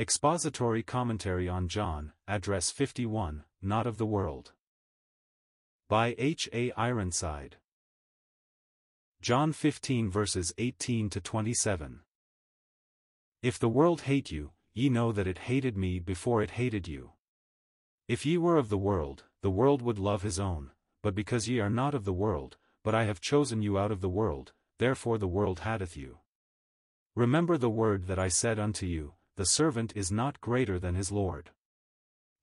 Expository Commentary on John, Address 51, Not of the World. By H. A. Ironside. John 15 verses 18 to 27. If the world hate you, ye know that it hated me before it hated you. If ye were of the world, the world would love his own, but because ye are not of the world, but I have chosen you out of the world, therefore the world hateth you. Remember the word that I said unto you, the servant is not greater than his Lord.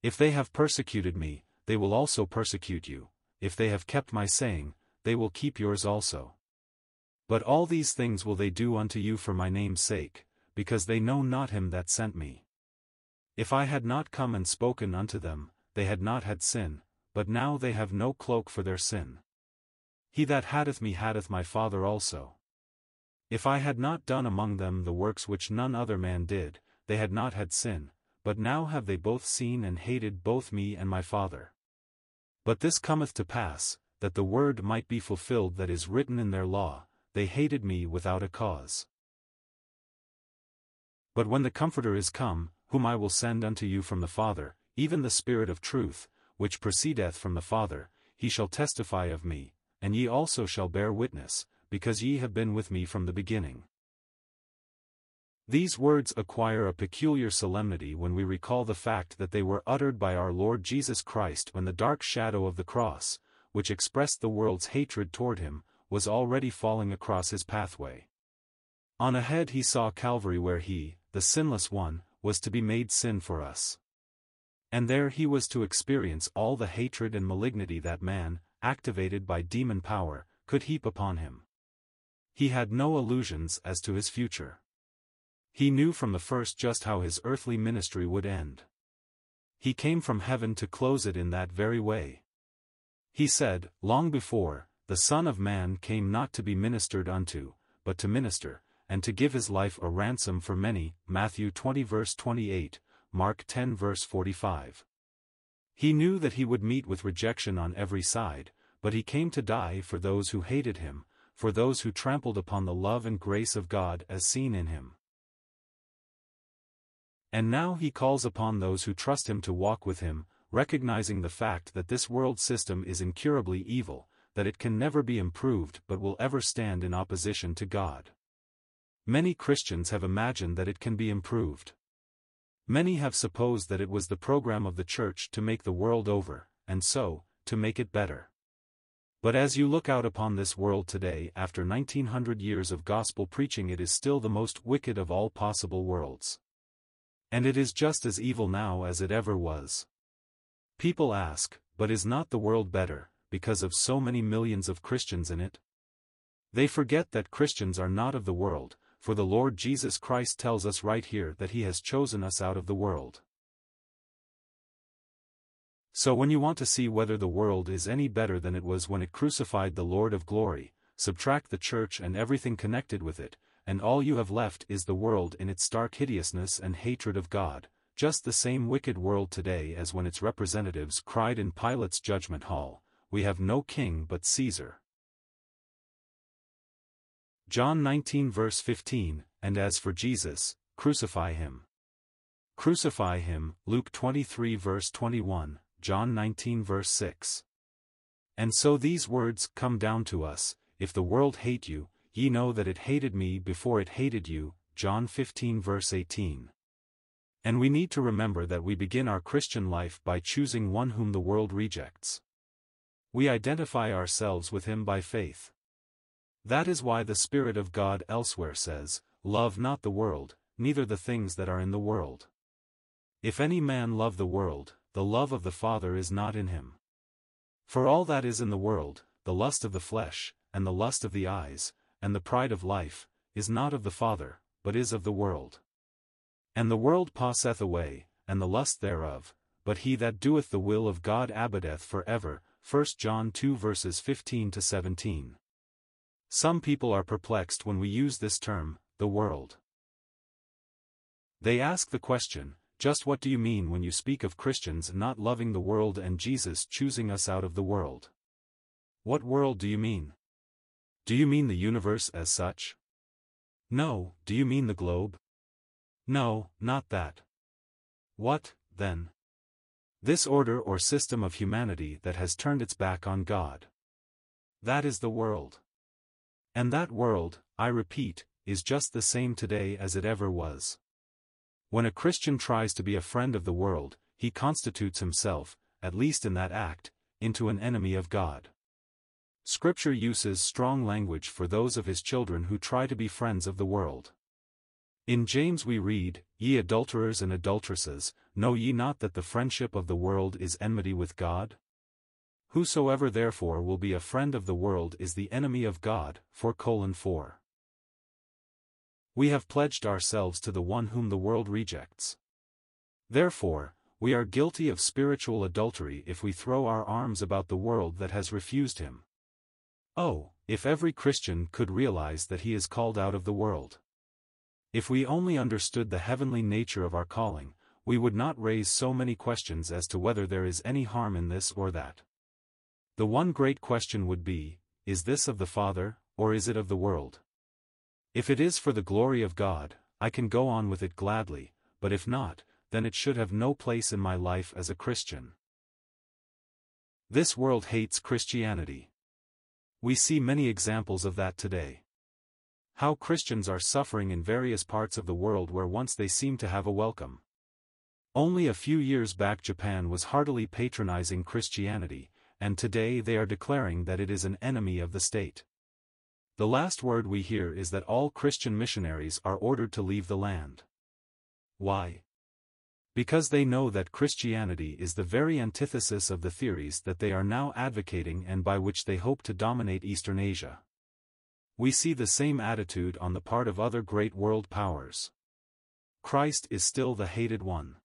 If they have persecuted me, they will also persecute you, if they have kept my saying, they will keep yours also. But all these things will they do unto you for my name's sake, because they know not him that sent me. If I had not come and spoken unto them, they had not had sin, but now they have no cloak for their sin. He that hateth me hateth my Father also. If I had not done among them the works which none other man did, they had not had sin, but now have they both seen and hated both me and my Father. But this cometh to pass, that the word might be fulfilled that is written in their law, they hated me without a cause. But when the Comforter is come, whom I will send unto you from the Father, even the Spirit of truth, which proceedeth from the Father, he shall testify of me, and ye also shall bear witness, because ye have been with me from the beginning. These words acquire a peculiar solemnity when we recall the fact that they were uttered by our Lord Jesus Christ when the dark shadow of the cross, which expressed the world's hatred toward him, was already falling across his pathway. On ahead he saw Calvary where he, the sinless one, was to be made sin for us. And there he was to experience all the hatred and malignity that man, activated by demon power, could heap upon him. He had no illusions as to his future. He knew from the first just how his earthly ministry would end. He came from heaven to close it in that very way. He said, long before, the Son of Man came not to be ministered unto, but to minister, and to give his life a ransom for many, Matthew 20 verse 28, Mark 10 verse 45. He knew that he would meet with rejection on every side, but he came to die for those who hated him, for those who trampled upon the love and grace of God as seen in him. And now he calls upon those who trust him to walk with him, recognizing the fact that this world system is incurably evil, that it can never be improved but will ever stand in opposition to God. Many Christians have imagined that it can be improved. Many have supposed that it was the program of the church to make the world over, and so, to make it better. But as you look out upon this world today after 1900 years of gospel preaching it is still the most wicked of all possible worlds. And it is just as evil now as it ever was. People ask, but is not the world better, because of so many millions of Christians in it? They forget that Christians are not of the world, for the Lord Jesus Christ tells us right here that he has chosen us out of the world. So when you want to see whether the world is any better than it was when it crucified the Lord of glory, subtract the church and everything connected with it, and all you have left is the world in its stark hideousness and hatred of God, just the same wicked world today as when its representatives cried in Pilate's judgment hall, we have no king but Caesar. John 19 verse 15, and as for Jesus, crucify him. Crucify him, Luke 23 verse 21, John 19 verse 6. And so these words come down to us, if the world hate you, ye know that it hated me before it hated you, John 15 verse 18. And we need to remember that we begin our Christian life by choosing one whom the world rejects. We identify ourselves with him by faith. That is why the Spirit of God elsewhere says, Love not the world, neither the things that are in the world. If any man love the world, the love of the Father is not in him. For all that is in the world, the lust of the flesh, and the lust of the eyes, and the pride of life, is not of the Father, but is of the world. And the world passeth away, and the lust thereof, but he that doeth the will of God abideth for ever, 1 John 2 verses 15 to 17. Some people are perplexed when we use this term, the world. They ask the question, just what do you mean when you speak of Christians not loving the world and Jesus choosing us out of the world? What world do you mean? Do you mean the universe as such? No, do you mean the globe? No, not that. What, then? This order or system of humanity that has turned its back on God. That is the world. And that world, I repeat, is just the same today as it ever was. When a Christian tries to be a friend of the world, he constitutes himself, at least in that act, into an enemy of God. Scripture uses strong language for those of his children who try to be friends of the world. In James we read, Ye adulterers and adulteresses, know ye not that the friendship of the world is enmity with God? Whosoever therefore will be a friend of the world is the enemy of God, for colon 4. We have pledged ourselves to the one whom the world rejects. Therefore, we are guilty of spiritual adultery if we throw our arms about the world that has refused him. Oh, if every Christian could realize that he is called out of the world. If we only understood the heavenly nature of our calling, we would not raise so many questions as to whether there is any harm in this or that. The one great question would be, is this of the Father, or is it of the world? If it is for the glory of God, I can go on with it gladly, but if not, then it should have no place in my life as a Christian. This world hates Christianity. We see many examples of that today. How Christians are suffering in various parts of the world where once they seemed to have a welcome. Only a few years back Japan was heartily patronizing Christianity, and today they are declaring that it is an enemy of the state. The last word we hear is that all Christian missionaries are ordered to leave the land. Why? Because they know that Christianity is the very antithesis of the theories that they are now advocating and by which they hope to dominate Eastern Asia we see the same attitude on the part of other great world powers. Christ is still the hated one.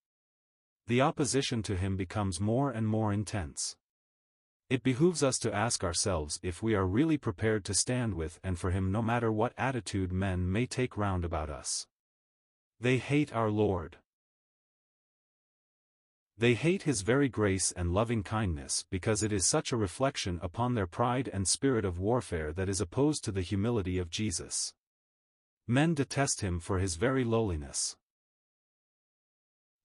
The opposition to him becomes more and more intense. It behooves us to ask ourselves if we are really prepared to stand with and for him no matter what attitude men may take round about us. They hate our Lord. They hate his very grace and loving kindness because it is such a reflection upon their pride and spirit of warfare that is opposed to the humility of Jesus. Men detest him for his very lowliness.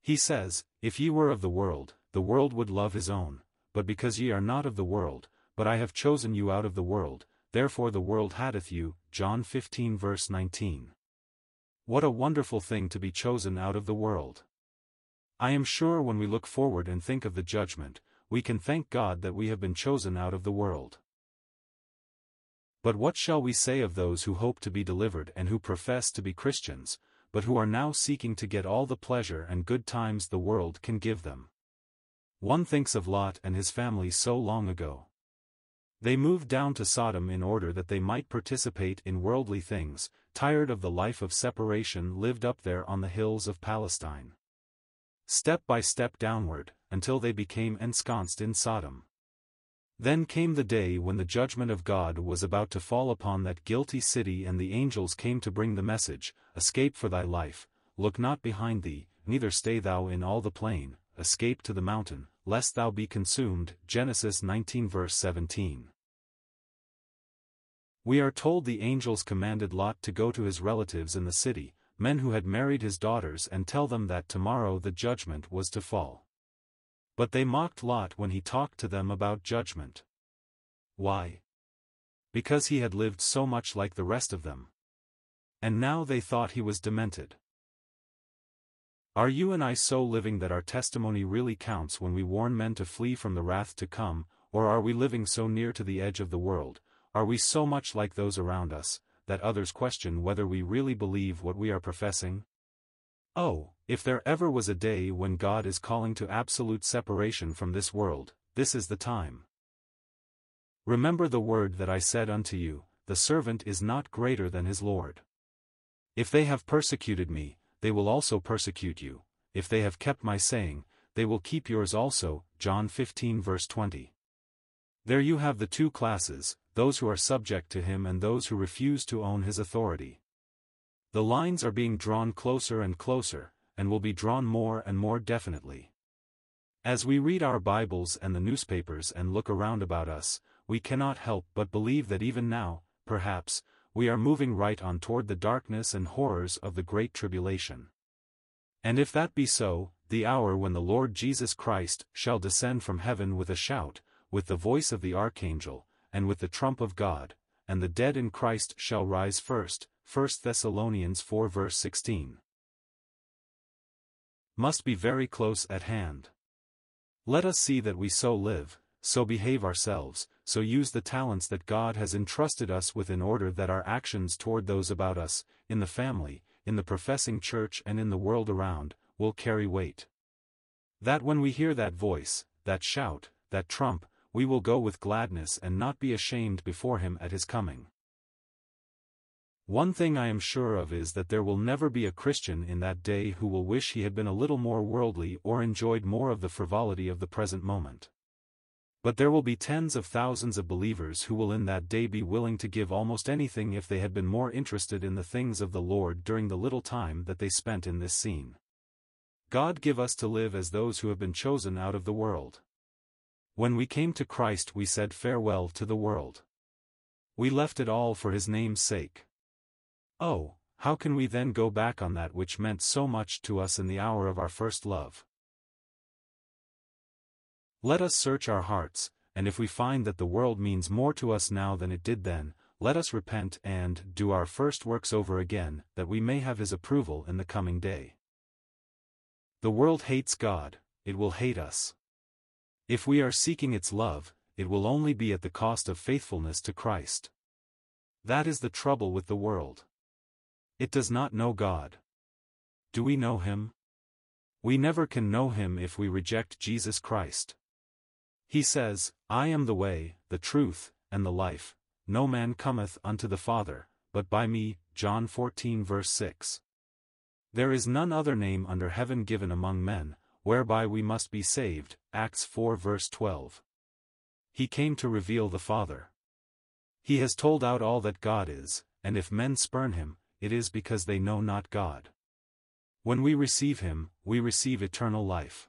He says, If ye were of the world, the world would love his own, but because ye are not of the world, but I have chosen you out of the world, therefore the world hateth you. John 15 verse 19. What a wonderful thing to be chosen out of the world. I am sure when we look forward and think of the judgment, we can thank God that we have been chosen out of the world. But what shall we say of those who hope to be delivered and who profess to be Christians, but who are now seeking to get all the pleasure and good times the world can give them? One thinks of Lot and his family so long ago. They moved down to Sodom in order that they might participate in worldly things, tired of the life of separation lived up there on the hills of Palestine step by step downward, until they became ensconced in Sodom. Then came the day when the judgment of God was about to fall upon that guilty city and the angels came to bring the message, Escape for thy life, look not behind thee, neither stay thou in all the plain, escape to the mountain, lest thou be consumed. Genesis 19 verse 17. We are told the angels commanded Lot to go to his relatives in the city, men who had married his daughters and tell them that tomorrow the judgment was to fall. But they mocked Lot when he talked to them about judgment. Why? Because he had lived so much like the rest of them. And now they thought he was demented. Are you and I so living that our testimony really counts when we warn men to flee from the wrath to come, or are we living so near to the edge of the world, are we so much like those around us, that others question whether we really believe what we are professing? Oh, if there ever was a day when God is calling to absolute separation from this world, this is the time. Remember the word that I said unto you, the servant is not greater than his Lord. If they have persecuted me, they will also persecute you, if they have kept my saying, they will keep yours also. John 15 verse 20. There you have the two classes, those who are subject to him and those who refuse to own his authority. The lines are being drawn closer and closer, and will be drawn more and more definitely. As we read our Bibles and the newspapers and look around about us, we cannot help but believe that even now, perhaps, we are moving right on toward the darkness and horrors of the Great Tribulation. And if that be so, the hour when the Lord Jesus Christ shall descend from heaven with a shout, with the voice of the archangel, and with the trump of God, and the dead in Christ shall rise first. 1 Thessalonians 4 verse 16. Must be very close at hand. Let us see that we so live, so behave ourselves, so use the talents that God has entrusted us with in order that our actions toward those about us, in the family, in the professing church and in the world around, will carry weight. That when we hear that voice, that shout, that trump, we will go with gladness and not be ashamed before him at his coming. One thing I am sure of is that there will never be a Christian in that day who will wish he had been a little more worldly or enjoyed more of the frivolity of the present moment. But there will be tens of thousands of believers who will in that day be willing to give almost anything if they had been more interested in the things of the Lord during the little time that they spent in this scene. God give us to live as those who have been chosen out of the world. When we came to Christ we said farewell to the world. We left it all for his name's sake. Oh, how can we then go back on that which meant so much to us in the hour of our first love? Let us search our hearts, and if we find that the world means more to us now than it did then, let us repent and do our first works over again, that we may have his approval in the coming day. The world hates God, it will hate us. If we are seeking its love, it will only be at the cost of faithfulness to Christ. That is the trouble with the world. It does not know God. Do we know Him? We never can know Him if we reject Jesus Christ. He says, I am the way, the truth, and the life, no man cometh unto the Father, but by me, John 14 verse 6. There is none other name under heaven given among men, whereby we must be saved. Acts 4 verse 12. He came to reveal the Father. He has told out all that God is, and if men spurn him, it is because they know not God. When we receive him, we receive eternal life.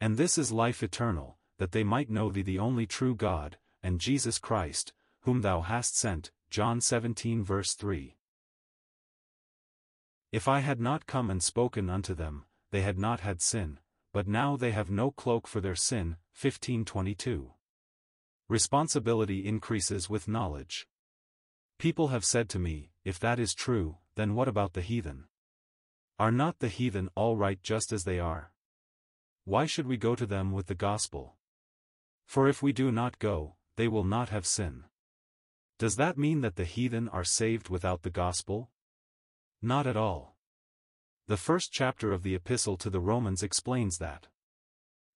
And this is life eternal, that they might know thee the only true God, and Jesus Christ, whom thou hast sent. John 17 verse 3. If I had not come and spoken unto them, they had not had sin, but now they have no cloak for their sin. 1522. Responsibility increases with knowledge. People have said to me, if that is true, then what about the heathen? Are not the heathen all right just as they are? Why should we go to them with the gospel? For if we do not go, they will not have sin. Does that mean that the heathen are saved without the gospel? Not at all. The first chapter of the Epistle to the Romans explains that.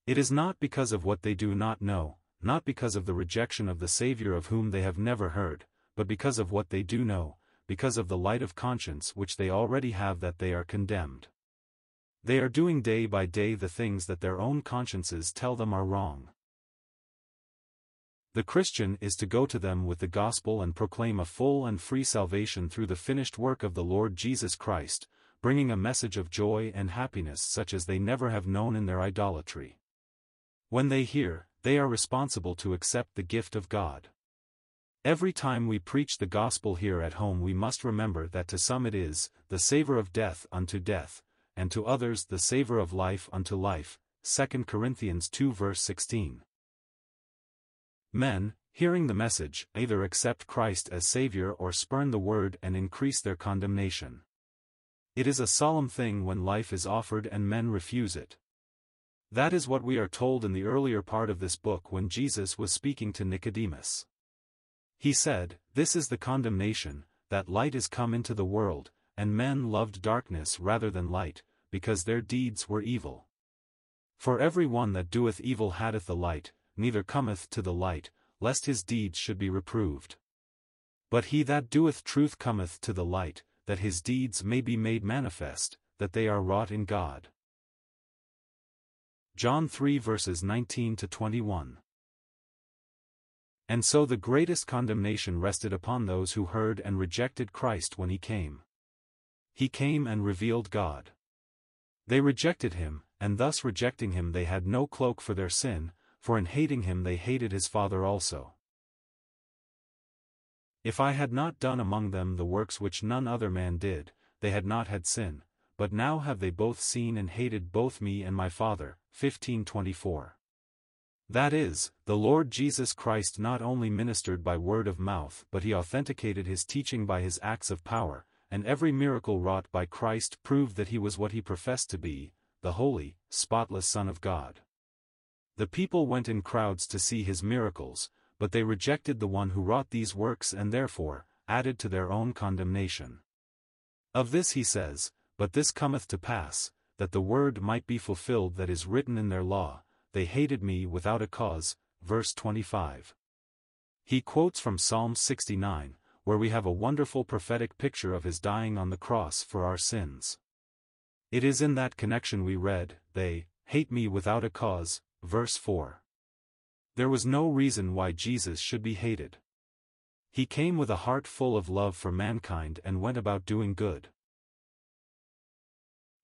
It is not because of what they do not know, not because of the rejection of the Saviour of whom they have never heard, but because of what they do know, because of the light of conscience which they already have that they are condemned. They are doing day by day the things that their own consciences tell them are wrong. The Christian is to go to them with the gospel and proclaim a full and free salvation through the finished work of the Lord Jesus Christ, bringing a message of joy and happiness such as they never have known in their idolatry. When they hear, they are responsible to accept the gift of God. Every time we preach the gospel here at home we must remember that to some it is, the savor of death unto death, and to others the savor of life unto life. 2 Corinthians 2 verse 16. Men, hearing the message, either accept Christ as Savior or spurn the word and increase their condemnation. It is a solemn thing when life is offered and men refuse it. That is what we are told in the earlier part of this book when Jesus was speaking to Nicodemus. He said, This is the condemnation, that light is come into the world, and men loved darkness rather than light, because their deeds were evil. For every one that doeth evil hateth the light, neither cometh to the light, lest his deeds should be reproved. But he that doeth truth cometh to the light, that his deeds may be made manifest, that they are wrought in God. John 3 verses 19 to 21. And so the greatest condemnation rested upon those who heard and rejected Christ when he came. He came and revealed God. They rejected him, and thus rejecting him they had no cloak for their sin, for in hating him they hated his Father also. If I had not done among them the works which none other man did, they had not had sin, but now have they both seen and hated both me and my Father. 1524. That is, the Lord Jesus Christ not only ministered by word of mouth but he authenticated his teaching by his acts of power, and every miracle wrought by Christ proved that he was what he professed to be, the holy, spotless Son of God. The people went in crowds to see his miracles, but they rejected the one who wrought these works and therefore, added to their own condemnation. Of this he says, But this cometh to pass, that the word might be fulfilled that is written in their law, they hated me without a cause, verse 25. He quotes from Psalm 69, where we have a wonderful prophetic picture of his dying on the cross for our sins. It is in that connection we read, They hate me without a cause, verse 4. There was no reason why Jesus should be hated. He came with a heart full of love for mankind and went about doing good.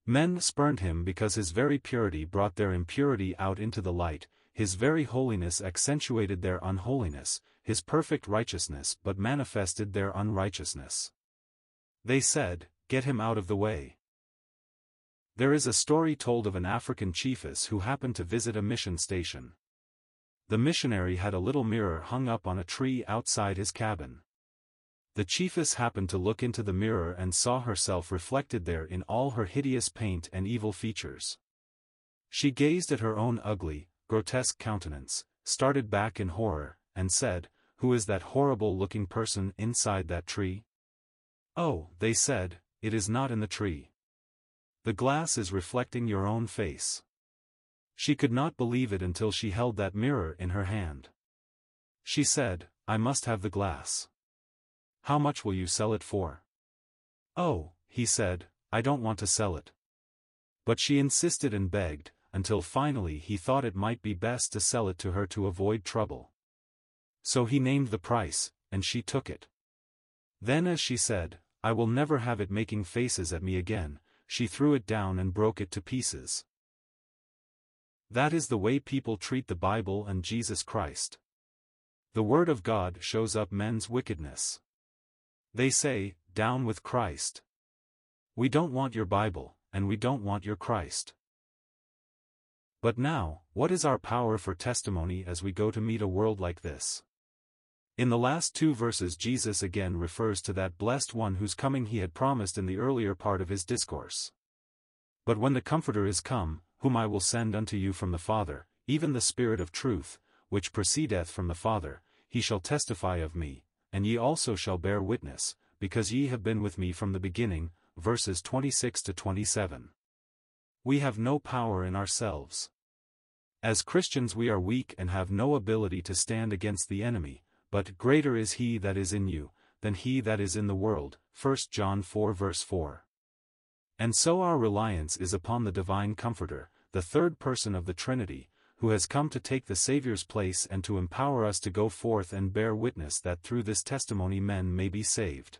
Men spurned him because his very purity brought their impurity out into the light, his very holiness accentuated their unholiness, his perfect righteousness but manifested their unrighteousness. They said, Get him out of the way. There is a story told of an African chiefess who happened to visit a mission station. The missionary had a little mirror hung up on a tree outside his cabin. The chiefess happened to look into the mirror and saw herself reflected there in all her hideous paint and evil features. She gazed at her own ugly, grotesque countenance, started back in horror, and said, Who is that horrible-looking person inside that tree? Oh, they said, it is not in the tree. The glass is reflecting your own face. She could not believe it until she held that mirror in her hand. She said, I must have the glass. How much will you sell it for? Oh, he said, I don't want to sell it. But she insisted and begged, until finally he thought it might be best to sell it to her to avoid trouble. So he named the price, and she took it. Then as she said, I will never have it making faces at me again, she threw it down and broke it to pieces. That is the way people treat the Bible and Jesus Christ. The Word of God shows up men's wickedness. They say, down with Christ. We don't want your Bible, and we don't want your Christ. But now, what is our power for testimony as we go to meet a world like this? In the last two verses Jesus again refers to that blessed one whose coming he had promised in the earlier part of his discourse. But when the Comforter is come, whom I will send unto you from the Father, even the Spirit of truth, which proceedeth from the Father, he shall testify of me, and ye also shall bear witness, because ye have been with me from the beginning, verses 26 to 27. We have no power in ourselves. As Christians we are weak and have no ability to stand against the enemy, but greater is he that is in you, than he that is in the world, 1 John 4 verse 4. And so our reliance is upon the divine Comforter, the third person of the Trinity, who has come to take the Saviour's place and to empower us to go forth and bear witness that through this testimony men may be saved.